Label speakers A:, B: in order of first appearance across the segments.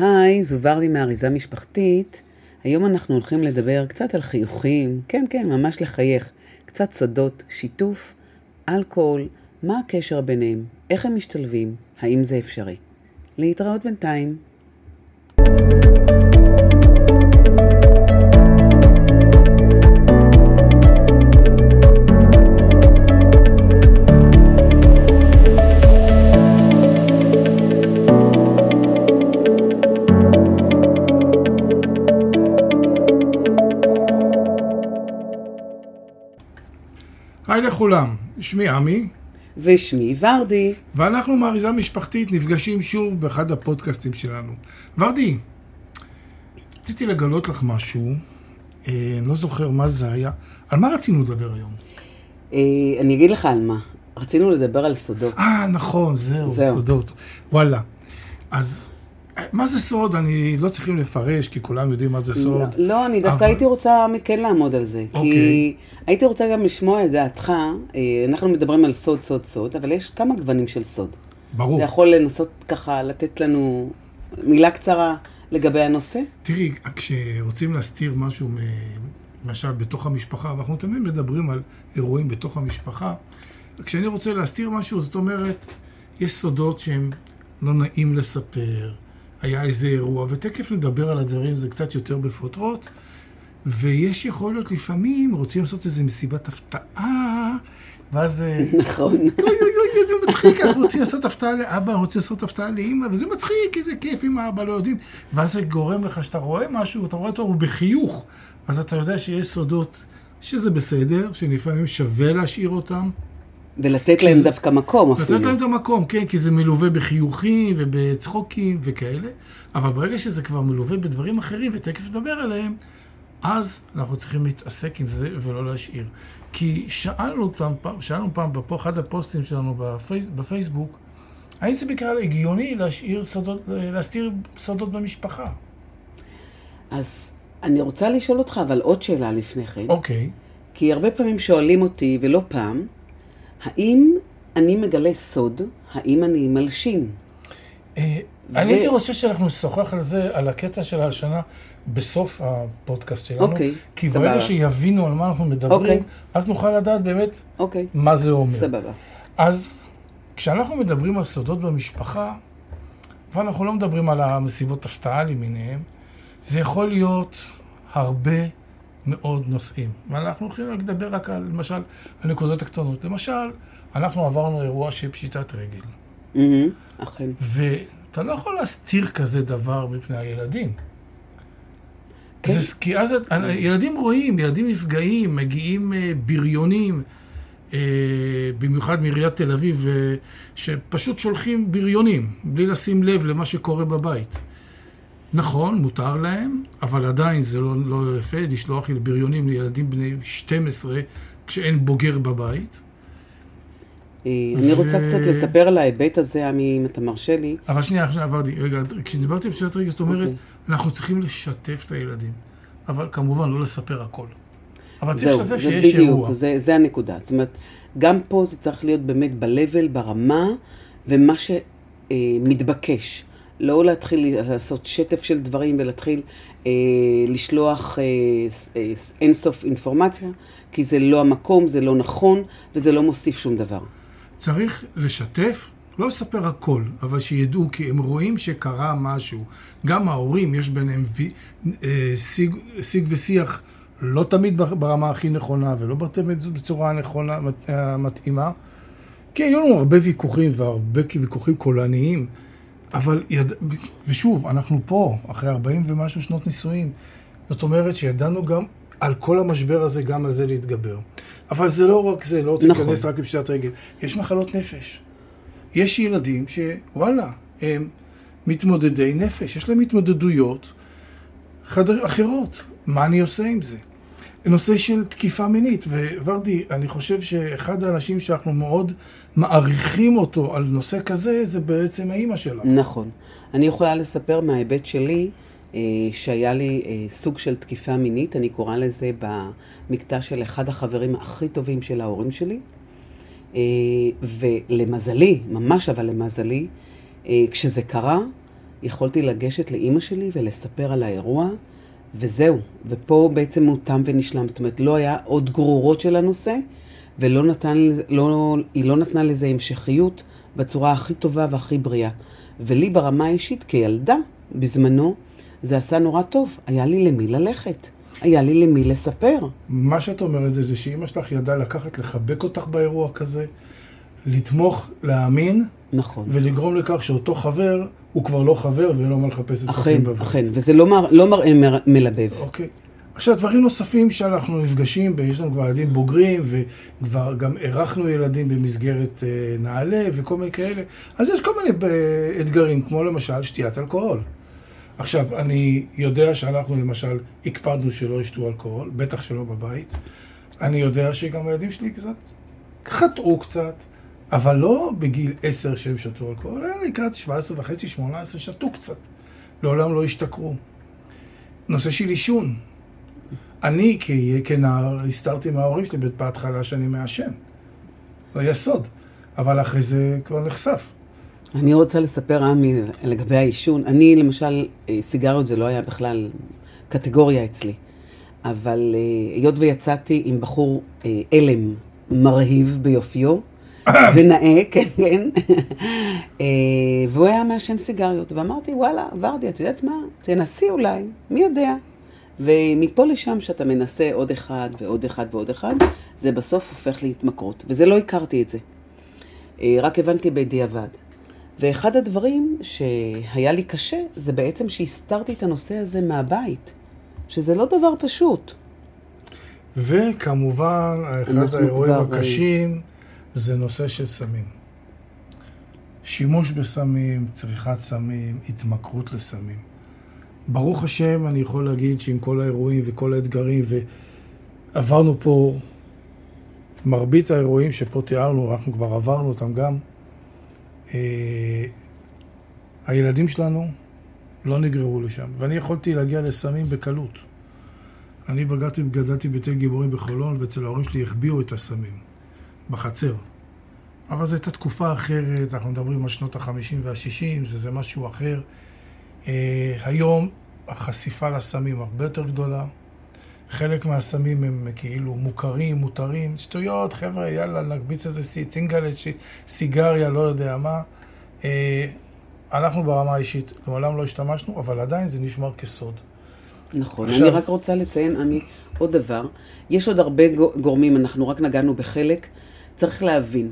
A: היי, זו ורדי מאריזה משפחתית. היום אנחנו הולכים לדבר קצת על חיוכים, כן, כן, ממש לחייך. קצת סודות, שיתוף, אלכוהול, מה הקשר ביניהם, איך הם משתלבים, האם זה אפשרי. להתראות בינתיים.
B: לכולם, שמי עמי,
A: ושמי ורדי.
B: ואנחנו מאריזה משפחתית נפגשים שוב באחד הפודקאסטים שלנו. ורדי, רציתי לגלות לך משהו, אה, לא זוכר מה זה היה. על מה רצינו לדבר היום?
A: אה, אני אגיד לך על מה. רצינו לדבר על סודות.
B: אה, נכון, זהו,
A: זהו.
B: סודות. וואלה. אז מה זה סוד? אני לא צריכים לפרש, כי כולם יודעים מה זה סוד.
A: לא, לא, אני דווקא
B: אבל-
A: הייתי רוצה כן לעמוד על זה. כי
B: אוקיי.
A: הייתי רוצה גם לשמוע את דעתך. אה, אנחנו מדברים על סוד, סוד, סוד, אבל יש כמה גוונים של סוד.
B: ברור.
A: אתה יכול לנסות ככה לתת לנו מילה קצרה לגבי הנושא?
B: תראי, כשרוצים להסתיר משהו, למשל בתוך המשפחה, ואנחנו תמיד מדברים על אירועים בתוך המשפחה, כשאני רוצה להסתיר משהו, זאת אומרת, יש סודות שהם לא נעים לספר, היה איזה אירוע, ותכף נדבר על הדברים, זה קצת יותר בפרוטרוט, ויש יכול להיות לפעמים, רוצים לעשות איזה מסיבת הפתעה, ואז... אה,
A: נכון.
B: אוי אוי אוי, איזה מצחיק, אנחנו רוצים לעשות הפתעה לאבא, רוצים לעשות הפתעה לאמא, וזה מצחיק, איזה כיף אם האבא לא יודעים. ואז זה גורם לך שאתה רואה משהו, אתה רואה אותו, הוא בחיוך. אז אתה יודע שיש סודות שזה בסדר, שלפעמים שווה להשאיר אותם.
A: ולתת להם דווקא מקום
B: לתת
A: אפילו.
B: להם את המקום, כן, כי זה מלווה בחיוכים ובצחוקים וכאלה, אבל ברגע שזה כבר מלווה בדברים אחרים, ותכף נדבר עליהם, אז אנחנו צריכים להתעסק עם זה ולא להשאיר. כי שאלנו פעם, פעם- שאלנו פעם באחד הפוסטים שלנו בפייס, בפייסבוק, האם זה בכלל הגיוני להשאיר סודות, להסתיר סודות במשפחה?
A: אז אני רוצה לשאול אותך אבל עוד שאלה לפני כן.
B: אוקיי.
A: כי הרבה פעמים שואלים אותי, ולא פעם, האם אני מגלה סוד, האם אני מלשין?
B: אה, אני הייתי רוצה שאנחנו נשוחח על זה, על הקטע של ההלשנה, בסוף הפודקאסט שלנו.
A: אוקיי,
B: כי
A: סבבה.
B: ברגע שיבינו על מה אנחנו מדברים,
A: אוקיי.
B: אז נוכל לדעת באמת
A: אוקיי,
B: מה זה אומר.
A: סבבה.
B: אז כשאנחנו מדברים על סודות במשפחה, ואנחנו לא מדברים על המסיבות הפתעה למיניהם, זה יכול להיות הרבה מאוד נושאים. ואנחנו הולכים לדבר רק על, למשל, הנקודות הקטנות. למשל, אנחנו עברנו אירוע של פשיטת רגל.
A: מהמם, אכן.
B: ואתה לא יכול להסתיר כזה דבר מפני הילדים.
A: כן.
B: זה, כי אז את- ילדים רואים, ילדים נפגעים, מגיעים אה, בריונים, אה, במיוחד מעיריית תל אביב, אה, שפשוט שולחים בריונים, בלי לשים לב למה שקורה בבית. נכון, מותר להם, אבל עדיין זה לא, לא יפה לשלוח בריונים לילדים בני 12 כשאין בוגר בבית.
A: אה, אני רוצה
B: ו-
A: קצת לספר על ההיבט הזה, עמי, אם אתה מרשה לי.
B: אבל שנייה, עכשיו עברתי, רגע, כשדיברתי על פשיטת רגל, זאת אומרת,
A: אוקיי.
B: אנחנו צריכים לשתף את הילדים. אבל כמובן, לא לספר הכל. אבל צריך
A: זהו,
B: לשתף
A: זה
B: שיש
A: בדיוק,
B: אירוע.
A: זה, זה הנקודה. זאת אומרת, גם פה זה צריך להיות באמת ב-level, ברמה, ומה שמתבקש. לא להתחיל לעשות שטף של דברים ולהתחיל אה, לשלוח אה, אה, אינסוף אינפורמציה, כי זה לא המקום, זה לא נכון, וזה לא מוסיף שום דבר.
B: צריך לשתף, לא לספר הכל, אבל שידעו, כי הם רואים שקרה משהו. גם ההורים, יש ביניהם וי- אה, שיג, שיג ושיח, לא תמיד בר- ברמה הכי נכונה, ולא תמיד בצורה הנכונה, מת- המתאימה. כי היו לנו הרבה ויכוחים, והרבה ויכוחים קולניים, אבל, יד... ושוב, אנחנו פה, אחרי 40 ומשהו שנות נישואים. זאת אומרת שידענו גם על כל המשבר הזה, גם על זה להתגבר. אבל זה לא רק זה, לא רוצה
A: נכון.
B: להיכנס רק לפשיטת רגל. יש מחלות נפש. יש ילדים שוואלה, הם מתמודדי נפש, יש להם התמודדויות חד... אחרות. מה אני עושה עם זה? נושא של תקיפה מינית, וורדי, אני חושב שאחד האנשים שאנחנו מאוד מעריכים אותו על נושא כזה, זה בעצם האימא שלה.
A: נכון. אני יכולה לספר מההיבט שלי, אה, שהיה לי אה, סוג של תקיפה מינית, אני קוראה לזה במקטע של אחד החברים הכי טובים של ההורים שלי. אה, ולמזלי, ממש אבל למזלי, אה, כשזה קרה, יכולתי לגשת לאימא שלי ולספר על האירוע, וזהו. ופה בעצם הוא תם ונשלם. זאת אומרת, לא היה עוד גרורות של הנושא, ולא נתן, לא, היא לא נתנה לזה המשכיות בצורה הכי טובה והכי בריאה. ולי ברמה האישית, כילדה, בזמנו, זה עשה נורא טוב. היה לי למי ללכת. היה לי למי לספר.
B: מה שאת אומרת זה, זה שאימא שלך ידעה לקחת, לחבק אותך באירוע כזה, לתמוך, להאמין,
A: נכון.
B: ולגרום לכך שאותו חבר, הוא כבר לא חבר ואין לו מה לחפש
A: אכן,
B: אצלכם בבית.
A: אכן, וזה לא, מר, לא מראה מר, מלבב.
B: אוקיי. עכשיו, דברים נוספים שאנחנו נפגשים, יש לנו כבר ילדים בוגרים, וכבר גם אירחנו ילדים במסגרת אה, נעל"ה וכל מיני כאלה. אז יש כל מיני אה, אתגרים, כמו למשל שתיית אלכוהול. עכשיו, אני יודע שאנחנו למשל הקפדנו שלא ישתו אלכוהול, בטח שלא בבית. אני יודע שגם הילדים שלי קצת חטאו קצת, אבל לא בגיל 10 שהם שתו אלכוהול, אלא לקראת 17 וחצי, 18 שתו קצת. לעולם לא השתכרו. נושא של עישון. אני כנער הסתרתי מההורים שלי בהתחלה שאני מעשן. זה היה סוד. אבל אחרי זה כבר נחשף.
A: אני רוצה לספר, עמי, לגבי העישון. אני, למשל, אה, סיגריות זה לא היה בכלל קטגוריה אצלי. אבל אה, היות ויצאתי עם בחור אה, אלם מרהיב ביופיו, ונאה, כן, כן, והוא היה מעשן סיגריות, ואמרתי, וואלה, ורדי, את יודעת מה? תנסי אולי, מי יודע. ומפה לשם שאתה מנסה עוד אחד ועוד אחד ועוד אחד, זה בסוף הופך להתמכרות. וזה לא הכרתי את זה. אה, רק הבנתי בדיעבד. ואחד הדברים שהיה לי קשה, זה בעצם שהסתרתי את הנושא הזה מהבית. שזה לא דבר פשוט.
B: וכמובן, אחד האירועים הקשים זה נושא של סמים. שימוש בסמים, צריכת סמים, התמכרות לסמים. ברוך השם, אני יכול להגיד שעם כל האירועים וכל האתגרים, ועברנו פה מרבית האירועים שפה תיארנו, אנחנו כבר עברנו אותם גם, אה, הילדים שלנו לא נגררו לשם, ואני יכולתי להגיע לסמים בקלות. אני בגדתי, גדלתי בתל גיבורים בחולון, ואצל ההורים שלי החביאו את הסמים, בחצר. אבל זו הייתה תקופה אחרת, אנחנו מדברים על שנות ה-50 וה-60, זה, זה משהו אחר. אה, היום החשיפה לסמים הרבה יותר גדולה. חלק מהסמים הם כאילו מוכרים, מותרים, שטויות, חבר'ה, יאללה, נקביץ איזה סי- צינגלת, סיגריה, לא יודע מה. אה, אנחנו ברמה האישית מעולם לא השתמשנו, אבל עדיין זה נשמר כסוד.
A: נכון.
B: עכשיו-
A: אני רק רוצה לציין, עמי, עוד דבר. יש עוד הרבה גו- גורמים, אנחנו רק נגענו בחלק. צריך להבין,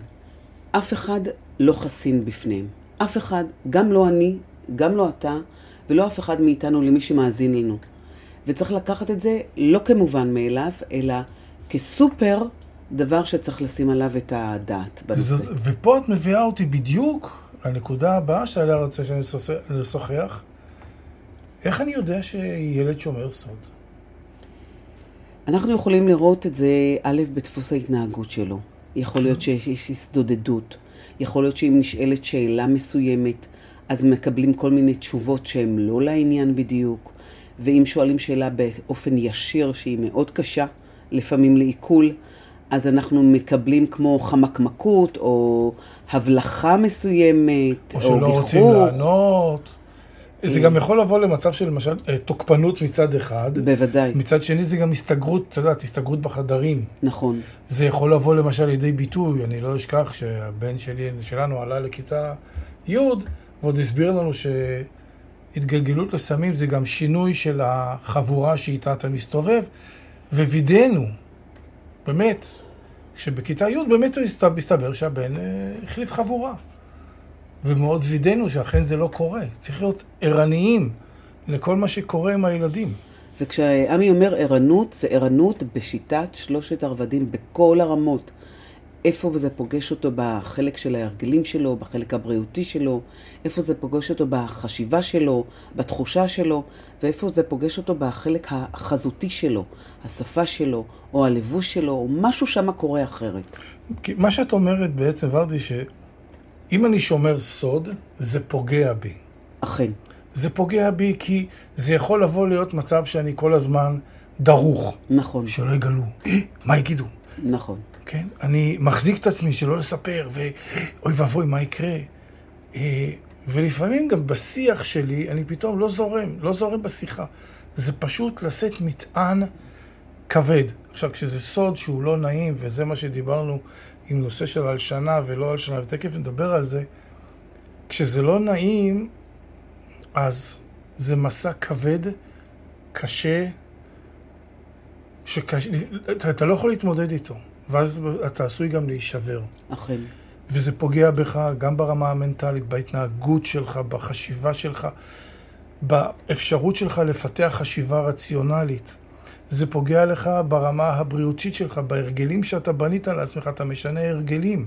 A: אף אחד לא חסין בפניהם. אף אחד, גם לא אני, גם לא אתה, ולא אף אחד מאיתנו למי שמאזין לנו. וצריך לקחת את זה לא כמובן מאליו, אלא כסופר דבר שצריך לשים עליו את הדעת בנושא.
B: ז- ופה את מביאה אותי בדיוק לנקודה הבאה שעליה רוצה שאני אשוחח- לשוחח. איך אני יודע שילד שומר סוד?
A: אנחנו יכולים לראות את זה, א', בדפוס ההתנהגות שלו. יכול להיות שיש הסתודדות. יכול להיות שאם נשאלת שאלה מסוימת, אז מקבלים כל מיני תשובות שהן לא לעניין בדיוק. ואם שואלים שאלה באופן ישיר, שהיא מאוד קשה, לפעמים לעיכול, אז אנחנו מקבלים כמו חמקמקות, או הבלחה מסוימת,
B: או
A: או
B: שלא רוצים
A: גיחוך.
B: לענות. זה גם יכול לבוא למצב של למשל אה, תוקפנות מצד אחד.
A: בוודאי,
B: מצד שני זה גם הסתגרות, את יודעת, הסתגרות בחדרים.
A: נכון.
B: זה יכול לבוא למשל לידי ביטוי, אני לא אשכח שהבן שלי, שלנו עלה לכיתה י' ועוד הסביר לנו שהתגלגלות לסמים זה גם שינוי של החבורה שאיתה אתה מסתובב, ווידאנו, באמת, שבכיתה י' באמת הסת- מסתבר שהבן אה, החליף חבורה. ומאוד וידאנו שאכן זה לא קורה. צריך להיות ערניים לכל מה שקורה עם הילדים.
A: וכשעמי אומר ערנות, זה ערנות בשיטת שלושת הרבדים בכל הרמות. איפה זה פוגש אותו בחלק של ההרגלים שלו, בחלק הבריאותי שלו, איפה זה פוגש אותו בחשיבה שלו, בתחושה שלו, ואיפה זה פוגש אותו בחלק החזותי שלו, השפה שלו, או הלבוש שלו, או משהו שם קורה אחרת.
B: כי מה שאת אומרת בעצם, ורדי, שאם אני שומר סוד, זה פוגע בי.
A: אכן,
B: זה פוגע בי כי זה יכול לבוא להיות מצב שאני כל הזמן דרוך,
A: נכון,
B: שלא יגלו. "אה, מה יגידו?
A: נכון.
B: כן? אני מחזיק את עצמי שלא לספר, ואוי ואבוי, מה יקרה? אה, ולפעמים גם בשיח שלי, אני פתאום לא זורם, לא זורם בשיחה. זה פשוט לשאת מטען כבד. עכשיו, כשזה סוד שהוא לא נעים, וזה מה שדיברנו עם נושא של הלשנה ולא הלשנה, ותכף נדבר על זה, כשזה לא נעים, אז זה מסע כבד, קשה, שאתה לא יכול להתמודד איתו, ואז אתה עשוי גם להישבר.
A: אכן.
B: וזה פוגע בך גם ברמה המנטלית, בהתנהגות שלך, בחשיבה שלך, באפשרות שלך לפתח חשיבה רציונלית. זה פוגע לך ברמה הבריאותית שלך, בהרגלים שאתה בנית לעצמך, אתה משנה הרגלים.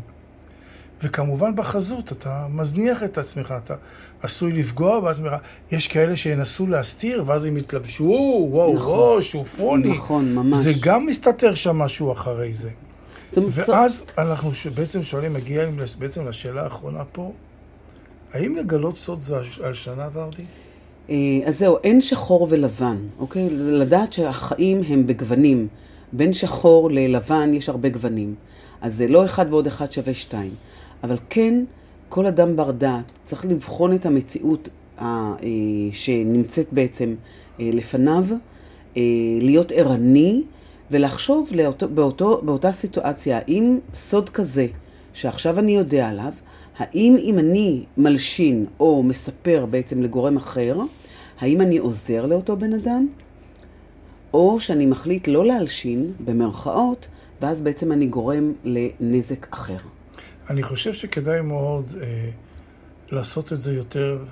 B: וכמובן בחזות, אתה מזניח את עצמך, אתה עשוי לפגוע בעצמך. יש כאלה שינסו להסתיר, ואז הם יתלבשו, וואו, נכון, ראש, עופרוני.
A: נכון, ממש.
B: זה גם מסתתר שם משהו אחרי זה. ואז אנחנו בעצם שואלים, מגיעים בעצם לשאלה האחרונה פה, האם לגלות סוד זה הלשנה, ורדי?
A: אה, אז זהו, אין שחור ולבן, אוקיי? לדעת שהחיים הם בגוונים. בין שחור ללבן יש הרבה גוונים. אז זה לא אחד ועוד אחד שווה שתיים. אבל כן, כל אדם בר דעת צריך לבחון את המציאות אה, שנמצאת בעצם אה, לפניו, להיות ערני ולחשוב לאותו, באותו, באותה סיטואציה, האם סוד כזה שעכשיו אני יודע עליו, האם אם אני מלשין או מספר בעצם לגורם אחר, האם אני עוזר לאותו בן אדם, או שאני מחליט לא להלשין, במרכאות, ואז בעצם אני גורם לנזק אחר.
B: אני חושב שכדאי מאוד אה, לעשות את זה יותר,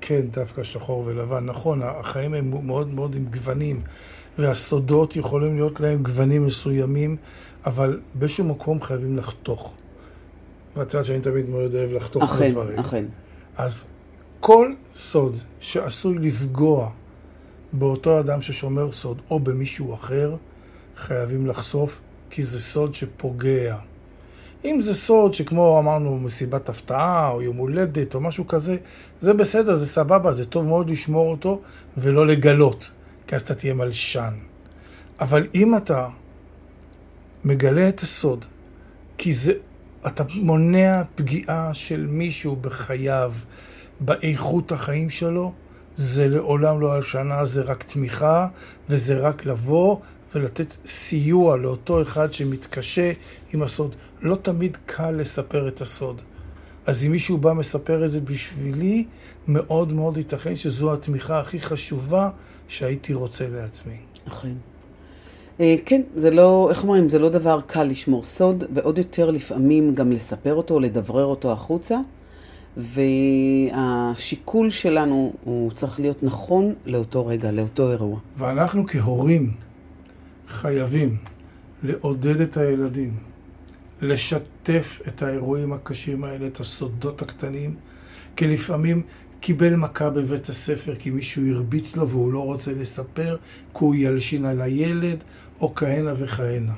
B: כן, דווקא שחור ולבן. נכון, החיים הם מאוד מאוד עם גוונים, והסודות יכולים להיות להם גוונים מסוימים, אבל באיזשהו מקום חייבים לחתוך. ואת יודעת שאני תמיד מאוד אוהב לחתוך
A: את הדברים. אכן, אכן.
B: אז כל סוד שעשוי לפגוע באותו אדם ששומר סוד או במישהו אחר, חייבים לחשוף, כי זה סוד שפוגע. אם זה סוד שכמו אמרנו מסיבת הפתעה או יום הולדת או משהו כזה, זה בסדר, זה סבבה, זה טוב מאוד לשמור אותו ולא לגלות, כי אז אתה תהיה מלשן. אבל אם אתה מגלה את הסוד, כי זה, אתה מונע פגיעה של מישהו בחייו, באיכות החיים שלו, זה לעולם לא הלשנה, זה רק תמיכה, וזה רק לבוא ולתת סיוע לאותו אחד שמתקשה עם הסוד. לא תמיד קל לספר את הסוד. אז אם מישהו בא מספר את זה בשבילי, מאוד מאוד ייתכן שזו התמיכה הכי חשובה שהייתי רוצה לעצמי.
A: אכן. אה, כן, זה לא, איך אומרים, זה לא דבר קל לשמור סוד, ועוד יותר לפעמים גם לספר אותו, לדברר אותו החוצה. והשיקול שלנו הוא צריך להיות נכון לאותו רגע, לאותו אירוע.
B: ואנחנו כהורים חייבים לעודד את הילדים, לשתף את האירועים הקשים האלה, את הסודות הקטנים, כי לפעמים קיבל מכה בבית הספר כי מישהו הרביץ לו והוא לא רוצה לספר, כי הוא ילשין על הילד, או כהנה וכהנה.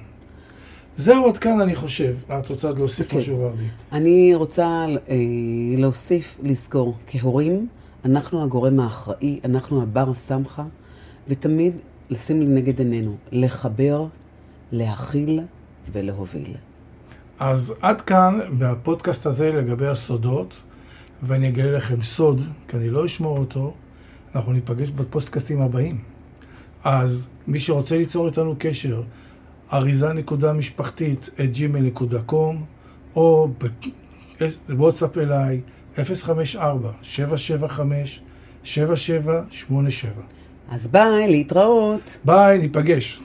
B: זהו עד כאן אני חושב. את רוצה להוסיף okay. אוקיי. משהו, ורדי?
A: אני רוצה אה, להוסיף, לזכור, כהורים, אנחנו הגורם האחראי, אנחנו הבר סמכה, ותמיד לשים לנגד עינינו, לחבר, להכיל ולהוביל.
B: אז עד כאן בפודקאסט הזה לגבי הסודות, ואני אגלה לכם סוד, כי אני לא אשמור אותו, אנחנו ניפגש בפודקאסטים הבאים. אז מי שרוצה ליצור איתנו קשר, אריזה נקודה משפחתית את gmail.com או בוואטסאפ אליי 054-775-7787.
A: אז ביי, להתראות.
B: ביי, ניפגש.